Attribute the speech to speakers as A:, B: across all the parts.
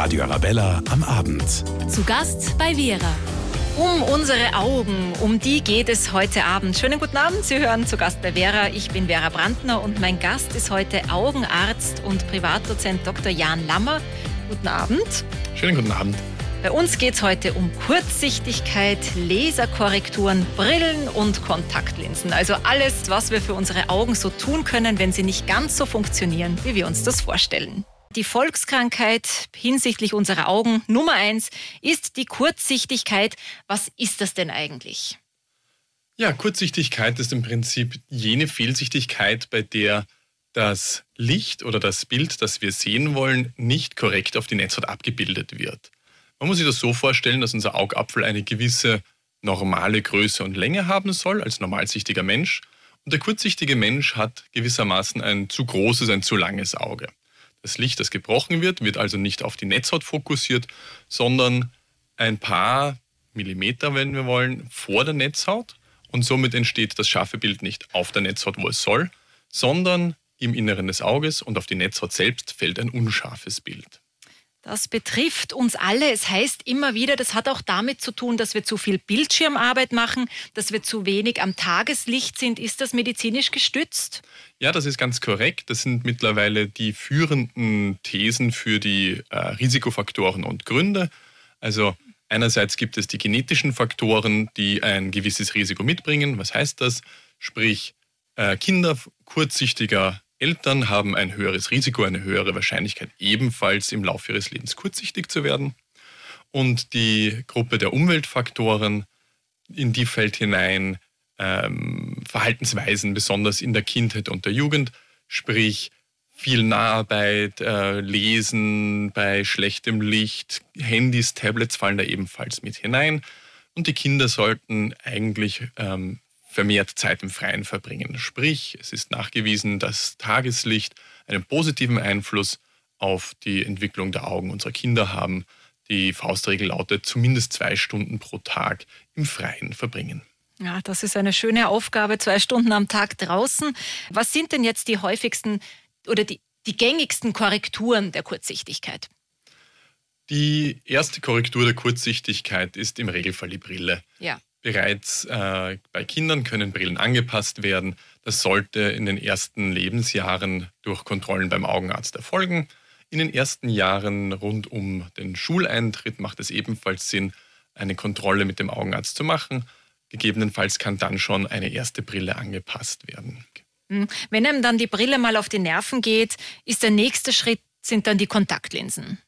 A: Radio Arabella am Abend.
B: Zu Gast bei Vera. Um unsere Augen, um die geht es heute Abend. Schönen guten Abend, Sie hören zu Gast bei Vera. Ich bin Vera Brandner und mein Gast ist heute Augenarzt und Privatdozent Dr. Jan Lammer. Guten Abend.
C: Schönen guten Abend.
B: Bei uns geht es heute um Kurzsichtigkeit, Laserkorrekturen, Brillen und Kontaktlinsen. Also alles, was wir für unsere Augen so tun können, wenn sie nicht ganz so funktionieren, wie wir uns das vorstellen. Die Volkskrankheit hinsichtlich unserer Augen Nummer eins ist die Kurzsichtigkeit. Was ist das denn eigentlich?
C: Ja, Kurzsichtigkeit ist im Prinzip jene Fehlsichtigkeit, bei der das Licht oder das Bild, das wir sehen wollen, nicht korrekt auf die Netzhaut abgebildet wird. Man muss sich das so vorstellen, dass unser Augapfel eine gewisse normale Größe und Länge haben soll als normalsichtiger Mensch. Und der kurzsichtige Mensch hat gewissermaßen ein zu großes, ein zu langes Auge. Das Licht, das gebrochen wird, wird also nicht auf die Netzhaut fokussiert, sondern ein paar Millimeter, wenn wir wollen, vor der Netzhaut. Und somit entsteht das scharfe Bild nicht auf der Netzhaut, wo es soll, sondern im Inneren des Auges und auf die Netzhaut selbst fällt ein unscharfes Bild.
B: Das betrifft uns alle. Es heißt immer wieder, das hat auch damit zu tun, dass wir zu viel Bildschirmarbeit machen, dass wir zu wenig am Tageslicht sind. Ist das medizinisch gestützt?
C: Ja, das ist ganz korrekt. Das sind mittlerweile die führenden Thesen für die äh, Risikofaktoren und Gründe. Also einerseits gibt es die genetischen Faktoren, die ein gewisses Risiko mitbringen. Was heißt das? Sprich, äh, Kinder kurzsichtiger Eltern haben ein höheres Risiko, eine höhere Wahrscheinlichkeit, ebenfalls im Laufe ihres Lebens kurzsichtig zu werden. Und die Gruppe der Umweltfaktoren, in die fällt hinein ähm, Verhaltensweisen, besonders in der Kindheit und der Jugend, sprich viel Naharbeit, äh, Lesen bei schlechtem Licht, Handys, Tablets fallen da ebenfalls mit hinein. Und die Kinder sollten eigentlich ähm, vermehrt Zeit im Freien verbringen. Sprich, es ist nachgewiesen, dass Tageslicht einen positiven Einfluss auf die Entwicklung der Augen unserer Kinder haben. Die Faustregel lautet zumindest zwei Stunden pro Tag im Freien verbringen.
B: Ja, das ist eine schöne Aufgabe, zwei Stunden am Tag draußen. Was sind denn jetzt die häufigsten oder die, die gängigsten Korrekturen der Kurzsichtigkeit?
C: Die erste Korrektur der Kurzsichtigkeit ist im Regelfall die Brille.
B: Ja.
C: Bereits äh, bei Kindern können Brillen angepasst werden. Das sollte in den ersten Lebensjahren durch Kontrollen beim Augenarzt erfolgen. In den ersten Jahren rund um den Schuleintritt macht es ebenfalls Sinn, eine Kontrolle mit dem Augenarzt zu machen. Gegebenenfalls kann dann schon eine erste Brille angepasst werden.
B: Hm. Wenn einem dann die Brille mal auf die Nerven geht, ist der nächste Schritt, sind dann die Kontaktlinsen.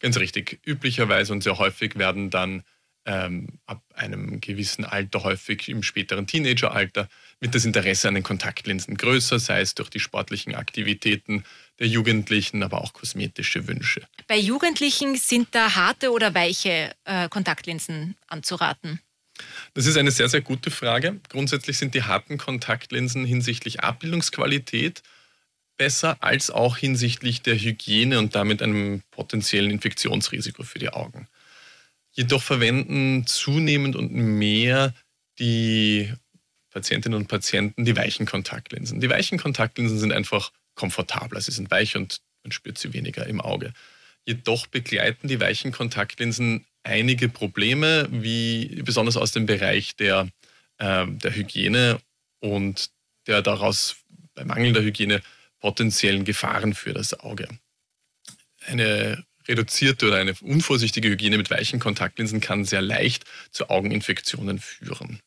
C: Ganz richtig. Üblicherweise und sehr häufig werden dann ähm, ab einem gewissen Alter, häufig im späteren Teenageralter, wird das Interesse an den Kontaktlinsen größer, sei es durch die sportlichen Aktivitäten der Jugendlichen, aber auch kosmetische Wünsche.
B: Bei Jugendlichen sind da harte oder weiche äh, Kontaktlinsen anzuraten?
C: Das ist eine sehr, sehr gute Frage. Grundsätzlich sind die harten Kontaktlinsen hinsichtlich Abbildungsqualität besser als auch hinsichtlich der Hygiene und damit einem potenziellen Infektionsrisiko für die Augen. Jedoch verwenden zunehmend und mehr die Patientinnen und Patienten die weichen Kontaktlinsen. Die weichen Kontaktlinsen sind einfach komfortabler. Sie sind weich und man spürt sie weniger im Auge. Jedoch begleiten die weichen Kontaktlinsen einige Probleme, wie besonders aus dem Bereich der, äh, der Hygiene und der daraus bei mangelnder Hygiene potenziellen Gefahren für das Auge. Eine reduzierte oder eine unvorsichtige Hygiene mit weichen Kontaktlinsen kann sehr leicht zu Augeninfektionen führen.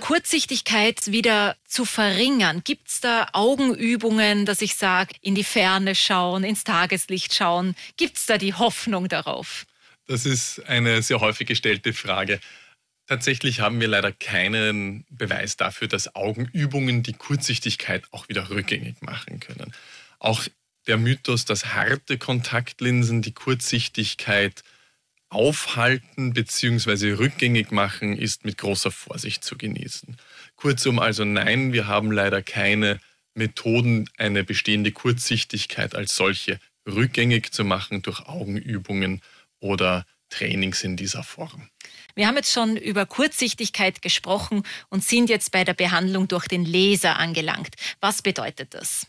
B: Kurzsichtigkeit wieder zu verringern? Gibt es da Augenübungen, dass ich sage, in die Ferne schauen, ins Tageslicht schauen? Gibt es da die Hoffnung darauf?
C: Das ist eine sehr häufig gestellte Frage. Tatsächlich haben wir leider keinen Beweis dafür, dass Augenübungen die Kurzsichtigkeit auch wieder rückgängig machen können. Auch der Mythos, dass harte Kontaktlinsen die Kurzsichtigkeit aufhalten bzw. rückgängig machen, ist mit großer Vorsicht zu genießen. Kurzum also nein, wir haben leider keine Methoden, eine bestehende Kurzsichtigkeit als solche rückgängig zu machen durch Augenübungen oder Trainings in dieser Form.
B: Wir haben jetzt schon über Kurzsichtigkeit gesprochen und sind jetzt bei der Behandlung durch den Laser angelangt. Was bedeutet das?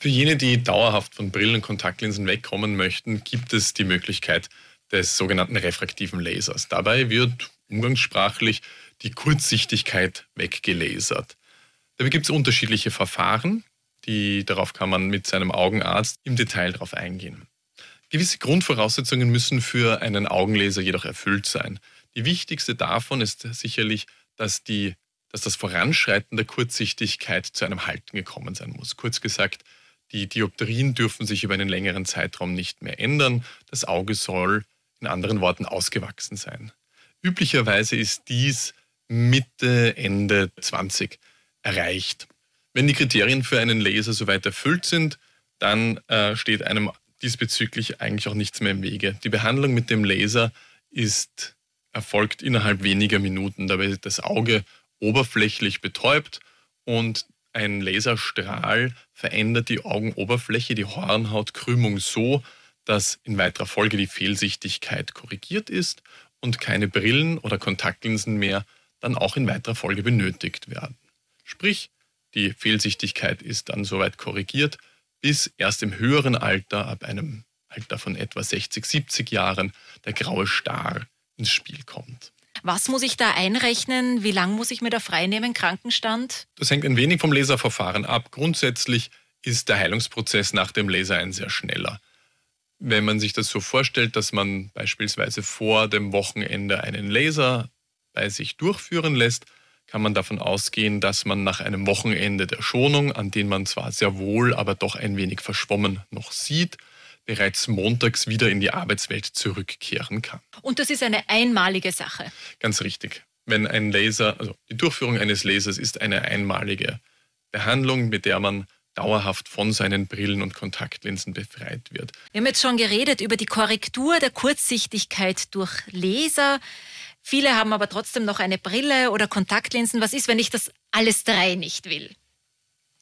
C: Für jene, die dauerhaft von Brillen und Kontaktlinsen wegkommen möchten, gibt es die Möglichkeit des sogenannten refraktiven Lasers. Dabei wird umgangssprachlich die Kurzsichtigkeit weggelasert. Dabei gibt es unterschiedliche Verfahren, die, darauf kann man mit seinem Augenarzt im Detail darauf eingehen. Gewisse Grundvoraussetzungen müssen für einen Augenlaser jedoch erfüllt sein. Die wichtigste davon ist sicherlich, dass, die, dass das Voranschreiten der Kurzsichtigkeit zu einem Halten gekommen sein muss. Kurz gesagt, die Dioptrien dürfen sich über einen längeren Zeitraum nicht mehr ändern. Das Auge soll in anderen Worten ausgewachsen sein. Üblicherweise ist dies Mitte, Ende 20 erreicht. Wenn die Kriterien für einen Laser soweit erfüllt sind, dann äh, steht einem diesbezüglich eigentlich auch nichts mehr im Wege. Die Behandlung mit dem Laser ist erfolgt innerhalb weniger Minuten. Dabei wird das Auge oberflächlich betäubt und ein Laserstrahl verändert die Augenoberfläche, die Hornhautkrümmung so, dass in weiterer Folge die Fehlsichtigkeit korrigiert ist und keine Brillen oder Kontaktlinsen mehr dann auch in weiterer Folge benötigt werden. Sprich, die Fehlsichtigkeit ist dann soweit korrigiert, bis erst im höheren Alter, ab einem Alter von etwa 60, 70 Jahren, der graue Star ins Spiel kommt.
B: Was muss ich da einrechnen? Wie lange muss ich mir da freinehmen, Krankenstand?
C: Das hängt ein wenig vom Laserverfahren ab. Grundsätzlich ist der Heilungsprozess nach dem Laser ein sehr schneller. Wenn man sich das so vorstellt, dass man beispielsweise vor dem Wochenende einen Laser bei sich durchführen lässt, kann man davon ausgehen, dass man nach einem Wochenende der Schonung, an dem man zwar sehr wohl, aber doch ein wenig verschwommen noch sieht, bereits montags wieder in die Arbeitswelt zurückkehren kann.
B: Und das ist eine einmalige Sache.
C: Ganz richtig. Wenn ein Laser, also die Durchführung eines Lasers ist eine einmalige Behandlung, mit der man dauerhaft von seinen Brillen und Kontaktlinsen befreit wird.
B: Wir haben jetzt schon geredet über die Korrektur der Kurzsichtigkeit durch Laser. Viele haben aber trotzdem noch eine Brille oder Kontaktlinsen. Was ist, wenn ich das alles drei nicht will?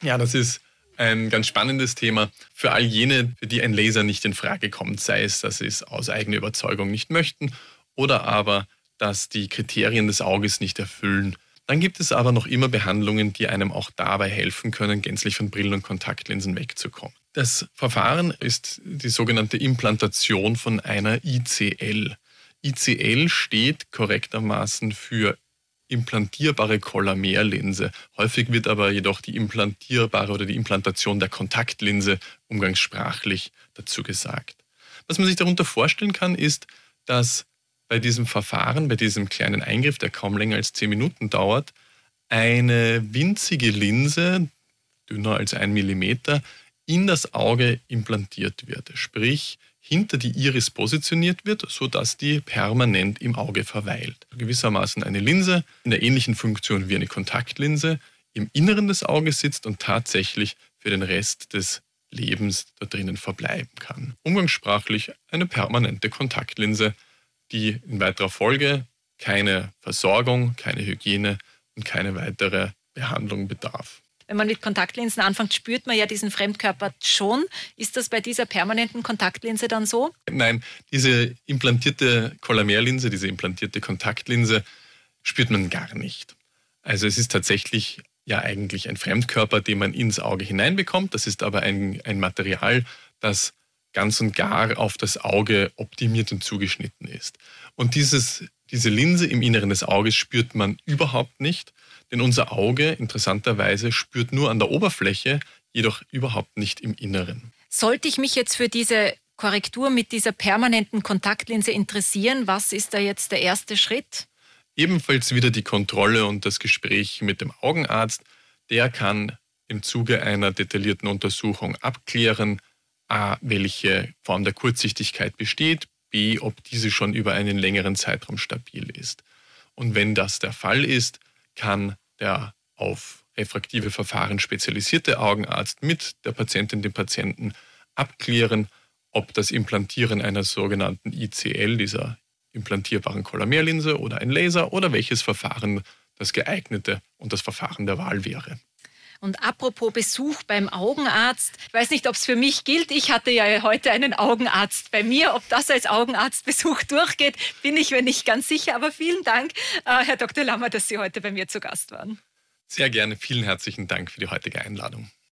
C: Ja, das ist ein ganz spannendes Thema für all jene, für die ein Laser nicht in Frage kommt, sei es, dass sie es aus eigener Überzeugung nicht möchten oder aber, dass die Kriterien des Auges nicht erfüllen. Dann gibt es aber noch immer Behandlungen, die einem auch dabei helfen können, gänzlich von Brillen und Kontaktlinsen wegzukommen. Das Verfahren ist die sogenannte Implantation von einer ICL. ICL steht korrektermaßen für implantierbare Kollamerlinse. Häufig wird aber jedoch die implantierbare oder die Implantation der Kontaktlinse umgangssprachlich dazu gesagt. Was man sich darunter vorstellen kann, ist, dass bei diesem Verfahren, bei diesem kleinen Eingriff, der kaum länger als 10 Minuten dauert, eine winzige Linse, dünner als ein Millimeter, in das Auge implantiert wird. Sprich, hinter die Iris positioniert wird, sodass die permanent im Auge verweilt. Gewissermaßen eine Linse in der ähnlichen Funktion wie eine Kontaktlinse im Inneren des Auges sitzt und tatsächlich für den Rest des Lebens da drinnen verbleiben kann. Umgangssprachlich eine permanente Kontaktlinse, die in weiterer Folge keine Versorgung, keine Hygiene und keine weitere Behandlung bedarf
B: wenn man mit Kontaktlinsen anfängt, spürt man ja diesen Fremdkörper schon. Ist das bei dieser permanenten Kontaktlinse dann so?
C: Nein, diese implantierte Kollamerlinse, diese implantierte Kontaktlinse spürt man gar nicht. Also es ist tatsächlich ja eigentlich ein Fremdkörper, den man ins Auge hineinbekommt. Das ist aber ein, ein Material, das ganz und gar auf das Auge optimiert und zugeschnitten ist. Und dieses, diese Linse im Inneren des Auges spürt man überhaupt nicht. Denn unser Auge, interessanterweise, spürt nur an der Oberfläche, jedoch überhaupt nicht im Inneren.
B: Sollte ich mich jetzt für diese Korrektur mit dieser permanenten Kontaktlinse interessieren, was ist da jetzt der erste Schritt?
C: Ebenfalls wieder die Kontrolle und das Gespräch mit dem Augenarzt. Der kann im Zuge einer detaillierten Untersuchung abklären, a, welche Form der Kurzsichtigkeit besteht, b, ob diese schon über einen längeren Zeitraum stabil ist. Und wenn das der Fall ist, kann der auf refraktive Verfahren spezialisierte Augenarzt mit der Patientin, dem Patienten abklären, ob das Implantieren einer sogenannten ICL, dieser implantierbaren Kollamerlinse oder ein Laser oder welches Verfahren das geeignete und das Verfahren der Wahl wäre.
B: Und apropos Besuch beim Augenarzt, ich weiß nicht, ob es für mich gilt. Ich hatte ja heute einen Augenarzt bei mir. Ob das als Augenarztbesuch durchgeht, bin ich mir nicht ganz sicher. Aber vielen Dank, äh, Herr Dr. Lammer, dass Sie heute bei mir zu Gast waren.
C: Sehr gerne. Vielen herzlichen Dank für die heutige Einladung.